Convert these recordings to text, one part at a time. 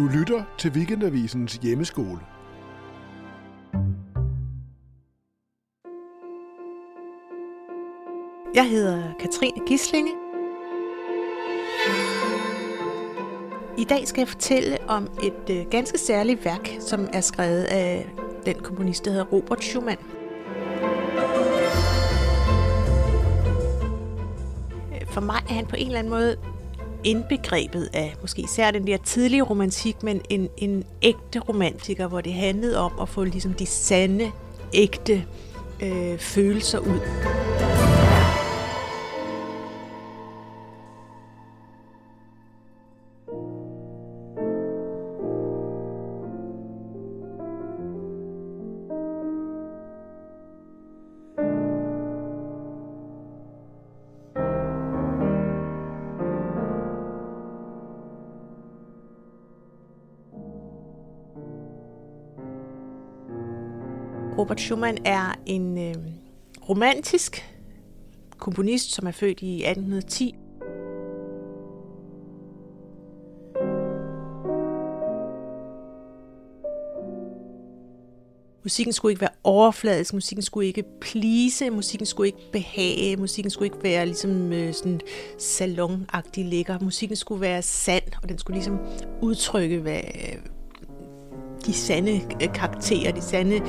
Du lytter til Weekendavisens hjemmeskole. Jeg hedder Katrine Gislinge. I dag skal jeg fortælle om et øh, ganske særligt værk, som er skrevet af den komponist, der hedder Robert Schumann. Øh, for mig er han på en eller anden måde indbegrebet af måske især den der tidlige romantik, men en, en ægte romantiker, hvor det handlede om at få ligesom de sande, ægte øh, følelser ud. Robert Schumann er en øh, romantisk komponist, som er født i 1810. Musikken skulle ikke være overfladisk, musikken skulle ikke please, musikken skulle ikke behage, musikken skulle ikke være ligesom øh, sådan salonagtig lækker. Musikken skulle være sand, og den skulle ligesom udtrykke hvad, øh, de sande karakterer, de sande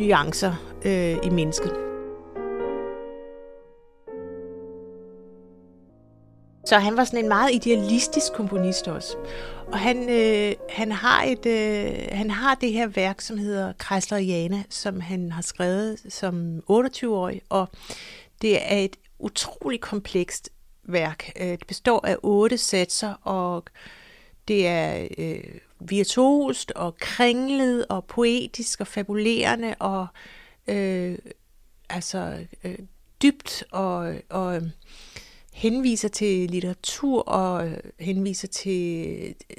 nuancer øh, i mennesket. Så han var sådan en meget idealistisk komponist også. Og han, øh, han, har et, øh, han har det her værk, som hedder Kreisleriana, som han har skrevet som 28-årig. Og det er et utroligt komplekst værk. Øh, det består af otte satser, og det er øh, virtuost og kringlet og poetisk og fabulerende og øh, altså øh, dybt og, og øh, henviser til litteratur og øh, henviser til øh,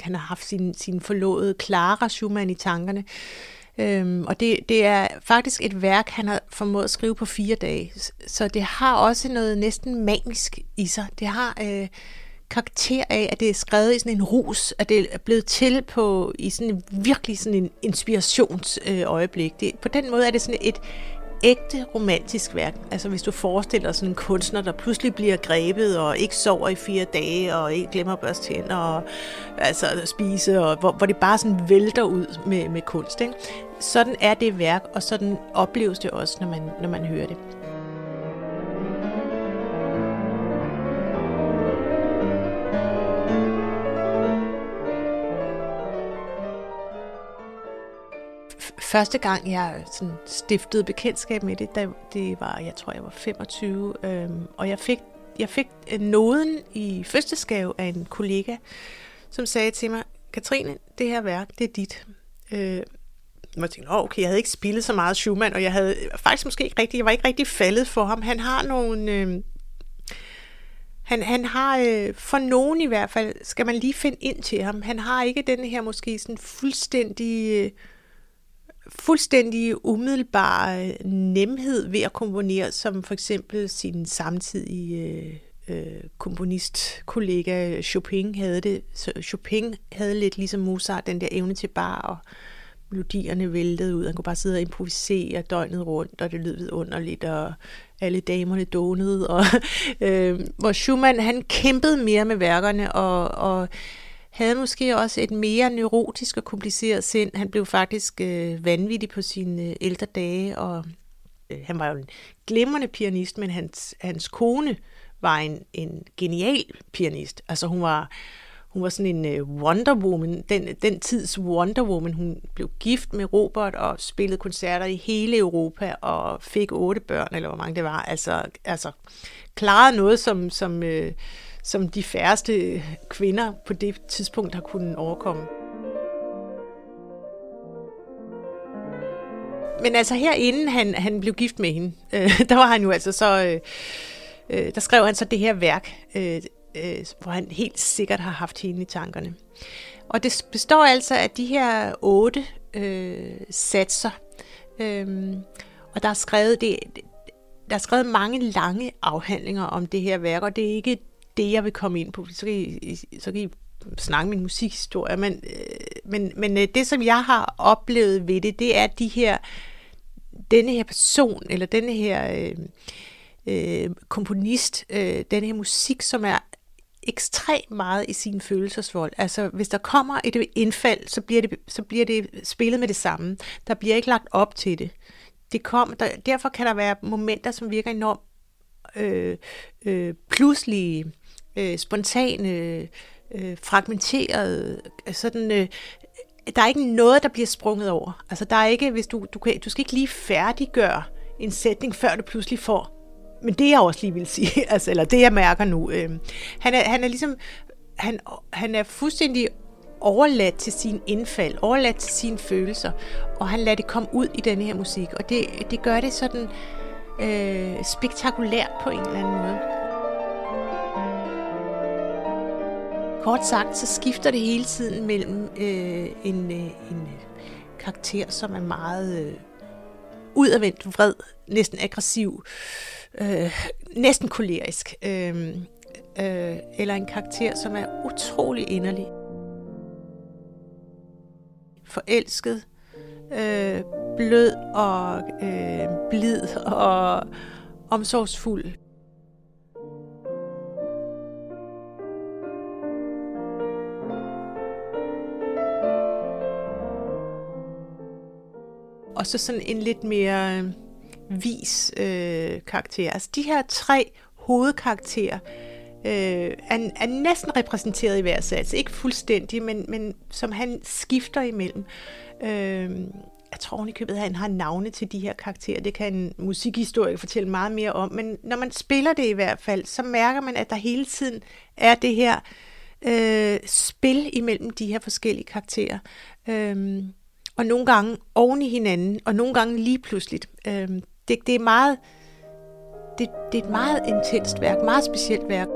han har haft sin, sin forlåede Clara Schumann i tankerne. Øhm, og det, det er faktisk et værk, han har formået at skrive på fire dage. Så det har også noget næsten manisk i sig. Det har øh, karakter af, at det er skrevet i sådan en rus, at det er blevet til på i sådan en virkelig sådan en inspirationsøjeblik. Øh, det, på den måde er det sådan et ægte romantisk værk. Altså hvis du forestiller sådan en kunstner, der pludselig bliver grebet og ikke sover i fire dage og ikke glemmer at børste tænder og altså, spise, og hvor, hvor det bare sådan vælter ud med, med kunst. Ikke? Sådan er det værk, og sådan opleves det også, når man, når man hører det. Første gang, jeg sådan stiftede bekendtskab med det, der, det var, jeg tror, jeg var 25, øhm, og jeg fik, jeg fik øh, noden i fødselsgave af en kollega, som sagde til mig, Katrine, det her værk, det er dit. Øh, jeg tænkte, okay, jeg havde ikke spillet så meget Schumann, og jeg havde faktisk måske ikke rigtig, jeg var ikke rigtig faldet for ham. Han har nogle, øh, han, han har, øh, for nogen i hvert fald, skal man lige finde ind til ham. Han har ikke den her måske sådan fuldstændig... Øh, fuldstændig umiddelbare øh, nemhed ved at komponere, som for eksempel sin samtidige øh, øh, komponistkollega Chopin havde det. Så Chopin havde lidt ligesom Mozart den der evne til bare at melodierne væltede ud. Han kunne bare sidde og improvisere døgnet rundt, og det lød vidunderligt, og alle damerne donede. Og, øh, hvor Schumann, han kæmpede mere med værkerne, og, og havde måske også et mere neurotisk og kompliceret sind. Han blev faktisk øh, vanvittig på sine øh, ældre dage, og øh, han var jo en glimrende pianist, men hans, hans kone var en, en genial pianist. Altså hun var, hun var sådan en øh, Wonder Woman, den, den tids Wonder Woman. Hun blev gift med Robert og spillede koncerter i hele Europa og fik otte børn, eller hvor mange det var. Altså, altså klarede noget, som, som øh, som de færreste kvinder på det tidspunkt har kunnet overkomme. Men altså herinde han, han blev gift med hende, øh, der var han jo altså så, øh, øh, der skrev han så det her værk, øh, øh, hvor han helt sikkert har haft hende i tankerne. Og det består altså af de her otte øh, satser, øh, og der er skrevet det, der er skrevet mange lange afhandlinger om det her værk, og det er ikke det, jeg vil komme ind på. Så kan I, så kan I snakke min musikhistorie, men, øh, men, men øh, det, som jeg har oplevet ved det, det er de her, denne her person, eller denne her øh, øh, komponist, øh, denne her musik, som er ekstremt meget i sin følelsesvold. Altså, hvis der kommer et indfald, så bliver det, så bliver det spillet med det samme. Der bliver ikke lagt op til det. det kom, der, derfor kan der være momenter, som virker enormt øh, øh, pludselige, øh, spontane, øh, fragmenterede, øh, sådan... Øh, der er ikke noget, der bliver sprunget over. Altså, der er ikke, hvis du, du, kan, du skal ikke lige færdiggøre en sætning, før du pludselig får men det jeg også lige vil sige, altså, eller det jeg mærker nu, øh, han, er, han er ligesom, han, han er fuldstændig overladt til sin indfald, overladt til sine følelser, og han lader det komme ud i denne her musik, og det, det gør det sådan øh, Øh, spektakulært på en eller anden måde. Kort sagt, så skifter det hele tiden mellem øh, en, øh, en øh, karakter, som er meget øh, udadvendt, vred, næsten aggressiv, øh, næsten kolerisk, øh, øh, eller en karakter, som er utrolig inderlig. Forelsket, øh, blød og øh, blid og omsorgsfuld. Og så sådan en lidt mere øh, vis øh, karakter. Altså de her tre hovedkarakterer øh, er, er næsten repræsenteret i hver sats. Ikke fuldstændig, men, men som han skifter imellem. Øh, tror ovenikøbet, at han har navne til de her karakterer. Det kan en musikhistoriker fortælle meget mere om. Men når man spiller det i hvert fald, så mærker man, at der hele tiden er det her øh, spil imellem de her forskellige karakterer. Øh, og nogle gange oven i hinanden, og nogle gange lige pludseligt. Øh, det, det er meget, det, det er et meget intenst værk, meget specielt værk.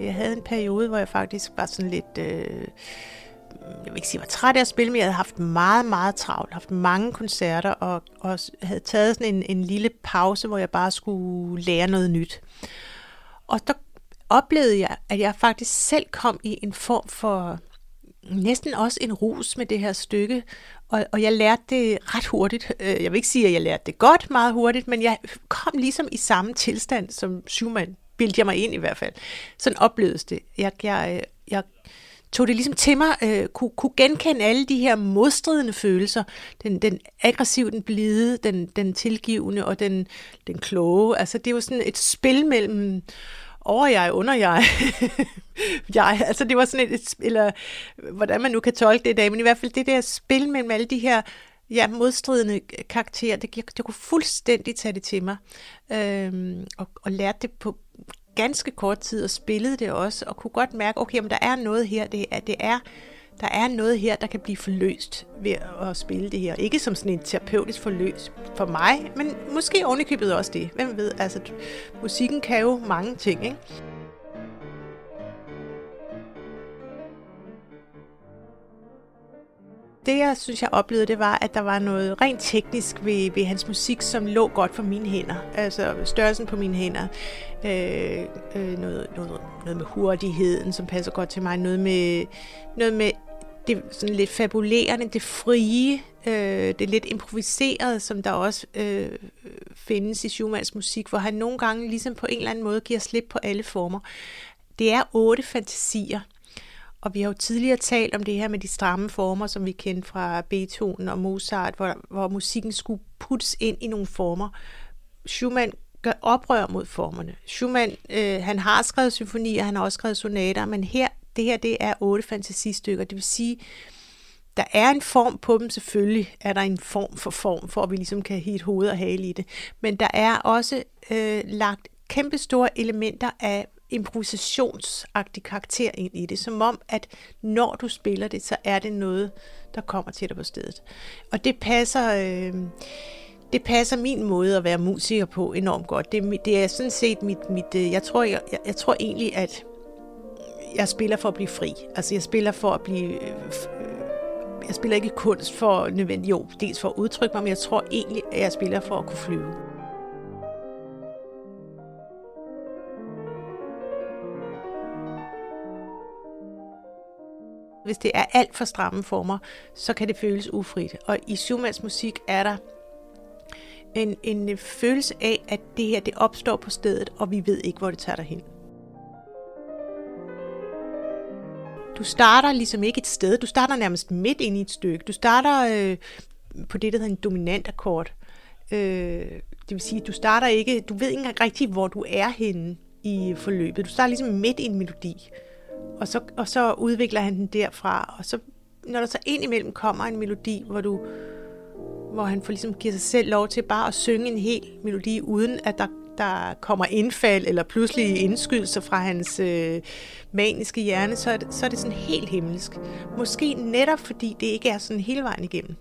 Jeg havde en periode, hvor jeg faktisk var sådan lidt, øh, jeg vil ikke sige, jeg var træt af at spille, men jeg havde haft meget, meget travlt, haft mange koncerter, og, og havde taget sådan en, en lille pause, hvor jeg bare skulle lære noget nyt. Og der oplevede jeg, at jeg faktisk selv kom i en form for næsten også en rus med det her stykke, og, og jeg lærte det ret hurtigt. Øh, jeg vil ikke sige, at jeg lærte det godt meget hurtigt, men jeg kom ligesom i samme tilstand som Schumann, bildte jeg mig ind i hvert fald. Sådan oplevedes det. Jeg, jeg, jeg tog det ligesom til mig, øh, kunne, kunne genkende alle de her modstridende følelser. Den, den aggressive, den blide, den, den tilgivende og den, den kloge. Altså det var sådan et spil mellem over jeg, under jeg. jeg, altså det var sådan et, eller hvordan man nu kan tolke det i dag, men i hvert fald det der spil mellem alle de her ja, modstridende karakter. det, jeg, det kunne fuldstændig tage det til mig, øhm, og, og lærte det på ganske kort tid, og spillede det også, og kunne godt mærke, okay, men der er noget her, det er, det er der er noget her, der kan blive forløst ved at spille det her. Ikke som sådan en terapeutisk forløs for mig, men måske ovenikøbet også det. Hvem ved, altså musikken kan jo mange ting, ikke? Det, jeg synes, jeg oplevede, det var, at der var noget rent teknisk ved, ved hans musik, som lå godt for mine hænder. Altså størrelsen på mine hænder. Øh, øh, noget, noget, noget med hurtigheden, som passer godt til mig. Noget med, noget med det sådan lidt fabulerende, det frie, øh, det lidt improviserede, som der også øh, findes i Schumanns musik, hvor han nogle gange ligesom på en eller anden måde giver slip på alle former. Det er otte fantasier, og vi har jo tidligere talt om det her med de stramme former, som vi kendte fra Beethoven og Mozart, hvor, hvor musikken skulle puttes ind i nogle former. Schumann gør oprør mod formerne. Schumann, øh, han har skrevet symfonier, han har også skrevet sonater, men her det her det er otte fantasistykker. Det vil sige, der er en form på dem, selvfølgelig er der en form for form, for at vi ligesom kan hitte hoved og hale i det. Men der er også øh, lagt kæmpe store elementer af improvisationsagtig karakter ind i det, som om, at når du spiller det, så er det noget, der kommer til dig på stedet. Og det passer, øh, det passer min måde at være musiker på enormt godt. Det, det er sådan set mit, mit øh, jeg, tror, jeg, jeg tror egentlig, at jeg spiller for at blive fri. Altså jeg spiller for at blive... Øh, øh jeg spiller ikke kunst for nødvendigt, jo, dels for at udtrykke mig, men jeg tror egentlig, at jeg spiller for at kunne flyve. Hvis det er alt for stramme former, så kan det føles ufrit. Og i Schumanns musik er der en, en øh, følelse af, at det her det opstår på stedet, og vi ved ikke, hvor det tager dig hen. Du starter ligesom ikke et sted, du starter nærmest midt ind i et stykke. Du starter øh, på det, der hedder en dominant akkord. Øh, det vil sige, du starter ikke, du ved ikke engang rigtigt, hvor du er henne i forløbet. Du starter ligesom midt i en melodi, og så, og så udvikler han den derfra, og så når der så ind imellem kommer en melodi, hvor du hvor han får ligesom giver sig selv lov til bare at synge en hel melodi, uden at der, der kommer indfald eller pludselig indskydelser fra hans øh, maniske hjerne, så er, det, så er det sådan helt himmelsk. Måske netop fordi det ikke er sådan hele vejen igennem.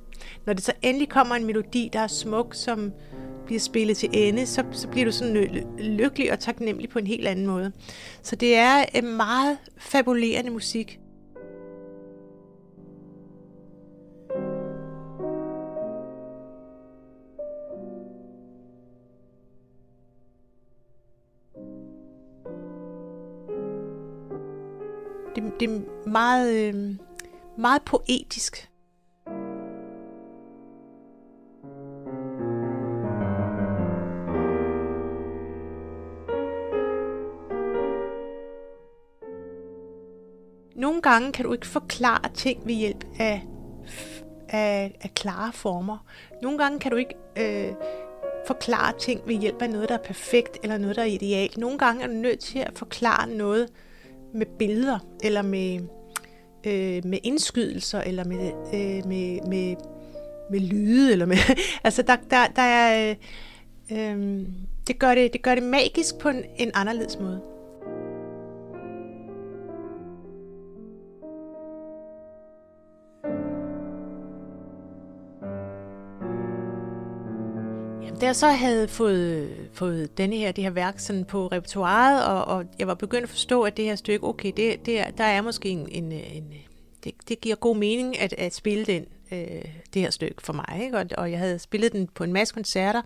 Når det så endelig kommer en melodi, der er smuk, som bliver spillet til ende, så, så bliver du sådan lykkelig og taknemmelig på en helt anden måde. Så det er en meget fabulerende musik. Det, det er meget, øh, meget poetisk. Gange kan du ikke forklare ting ved hjælp af, af, af klare former. Nogle gange kan du ikke øh, forklare ting ved hjælp af noget, der er perfekt, eller noget, der er idealt. Nogle gange er du nødt til at forklare noget med billeder, eller med, øh, med indskydelser, eller med, øh, med, med, med lyde, eller med, altså der, der, der er, øh, øh, det, gør det, det gør det magisk på en, en anderledes måde. Da jeg så havde fået, fået denne her, det her værk sådan på repertoireet, og, og jeg var begyndt at forstå, at det her stykke, okay, det, det er, der er måske en, en, en det, det giver god mening at, at spille den, øh, det her stykke for mig. Ikke? Og, og jeg havde spillet den på en masse koncerter.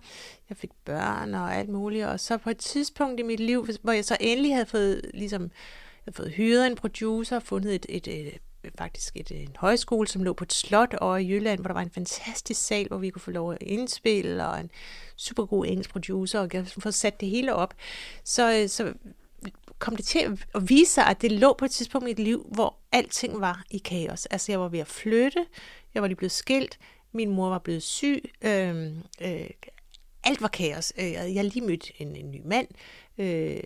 Jeg fik børn og alt muligt. Og så på et tidspunkt i mit liv, hvor jeg så endelig havde fået, ligesom, jeg havde fået hyret en producer, fundet et, et, et faktisk et, øh, en højskole, som lå på et slot over i Jylland, hvor der var en fantastisk sal, hvor vi kunne få lov at indspille, og en super god engelsk producer, og jeg få sat det hele op. Så, øh, så kom det til at vise sig, at det lå på et tidspunkt i mit liv, hvor alting var i kaos. Altså jeg var ved at flytte, jeg var lige blevet skilt, min mor var blevet syg, øh, øh, alt var kaos. Øh, jeg havde lige mødt en, en ny mand, øh,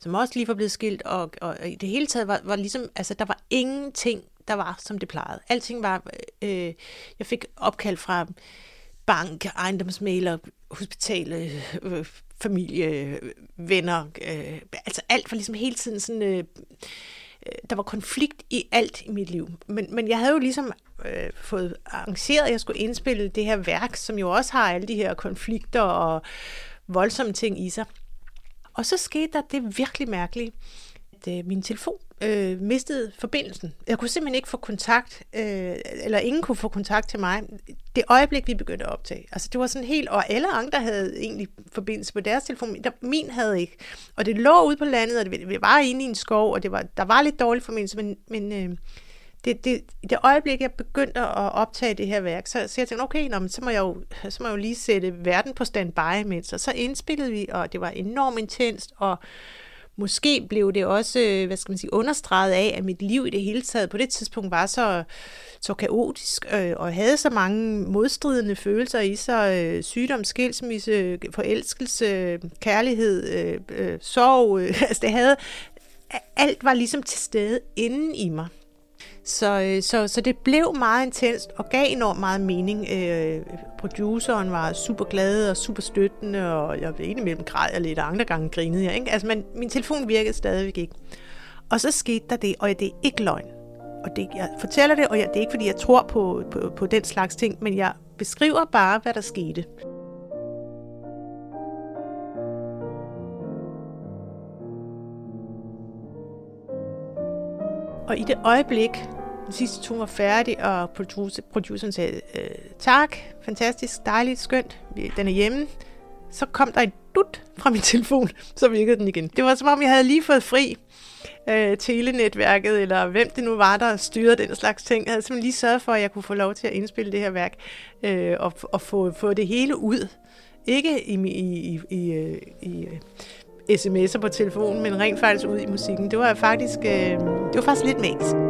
som også lige var blevet skilt, og, og, og i det hele taget var, var ligesom, altså der var ingenting, der var som det plejede. Alting var, øh, jeg fik opkald fra bank, ejendomsmaler, hospital, øh, familie, venner, øh, altså alt var ligesom hele tiden sådan, øh, øh, der var konflikt i alt i mit liv. Men, men jeg havde jo ligesom øh, fået arrangeret, at jeg skulle indspille det her værk, som jo også har alle de her konflikter og voldsomme ting i sig. Og så skete der det virkelig mærkelige, at øh, min telefon øh, mistede forbindelsen. Jeg kunne simpelthen ikke få kontakt, øh, eller ingen kunne få kontakt til mig. Det øjeblik, vi begyndte at optage. Altså det var sådan helt, og alle andre havde egentlig forbindelse på deres telefon. Der, min havde ikke. Og det lå ude på landet, og det, vi var inde i en skov, og det var, der var lidt dårlig forbindelse, men, men øh, det, det, i det øjeblik, jeg begyndte at optage det her værk, så, så jeg tænkte, okay, nå, men så, må jeg jo, så må jeg jo lige sætte verden på standby imens. Og så indspillede vi, og det var enormt intenst, og måske blev det også, øh, hvad skal man sige, understreget af, at mit liv i det hele taget på det tidspunkt var så, så kaotisk, øh, og havde så mange modstridende følelser i sig, øh, sygdom, skilsmisse, forelskelse, kærlighed, øh, øh, sorg, øh, altså det havde, alt var ligesom til stede inden i mig. Så, øh, så, så det blev meget intenst og gav enormt meget mening. Øh, produceren var super glad og super støttende, og jeg ved indimellem græd jeg lidt, og andre gange grinede jeg. Ikke? Altså, men min telefon virkede stadigvæk ikke. Og så skete der det, og det er ikke løgn. Og det, jeg fortæller det, og jeg, det er ikke, fordi jeg tror på, på, på den slags ting, men jeg beskriver bare, hvad der skete. Og i det øjeblik, Den sidste tone var færdig, og producer, produceren sagde, øh, tak, fantastisk, dejligt, skønt, den er hjemme. Så kom der et dut fra min telefon, så virkede den igen. Det var som om, jeg havde lige fået fri øh, telenetværket, eller hvem det nu var, der styrede den slags ting. Jeg havde simpelthen lige sørget for, at jeg kunne få lov til at indspille det her værk, øh, og, og få, få det hele ud. Ikke i, i, i, i, øh, i øh, sms'er på telefonen, men rent faktisk ud i musikken. Det var faktisk, øh, det var faktisk lidt magisk.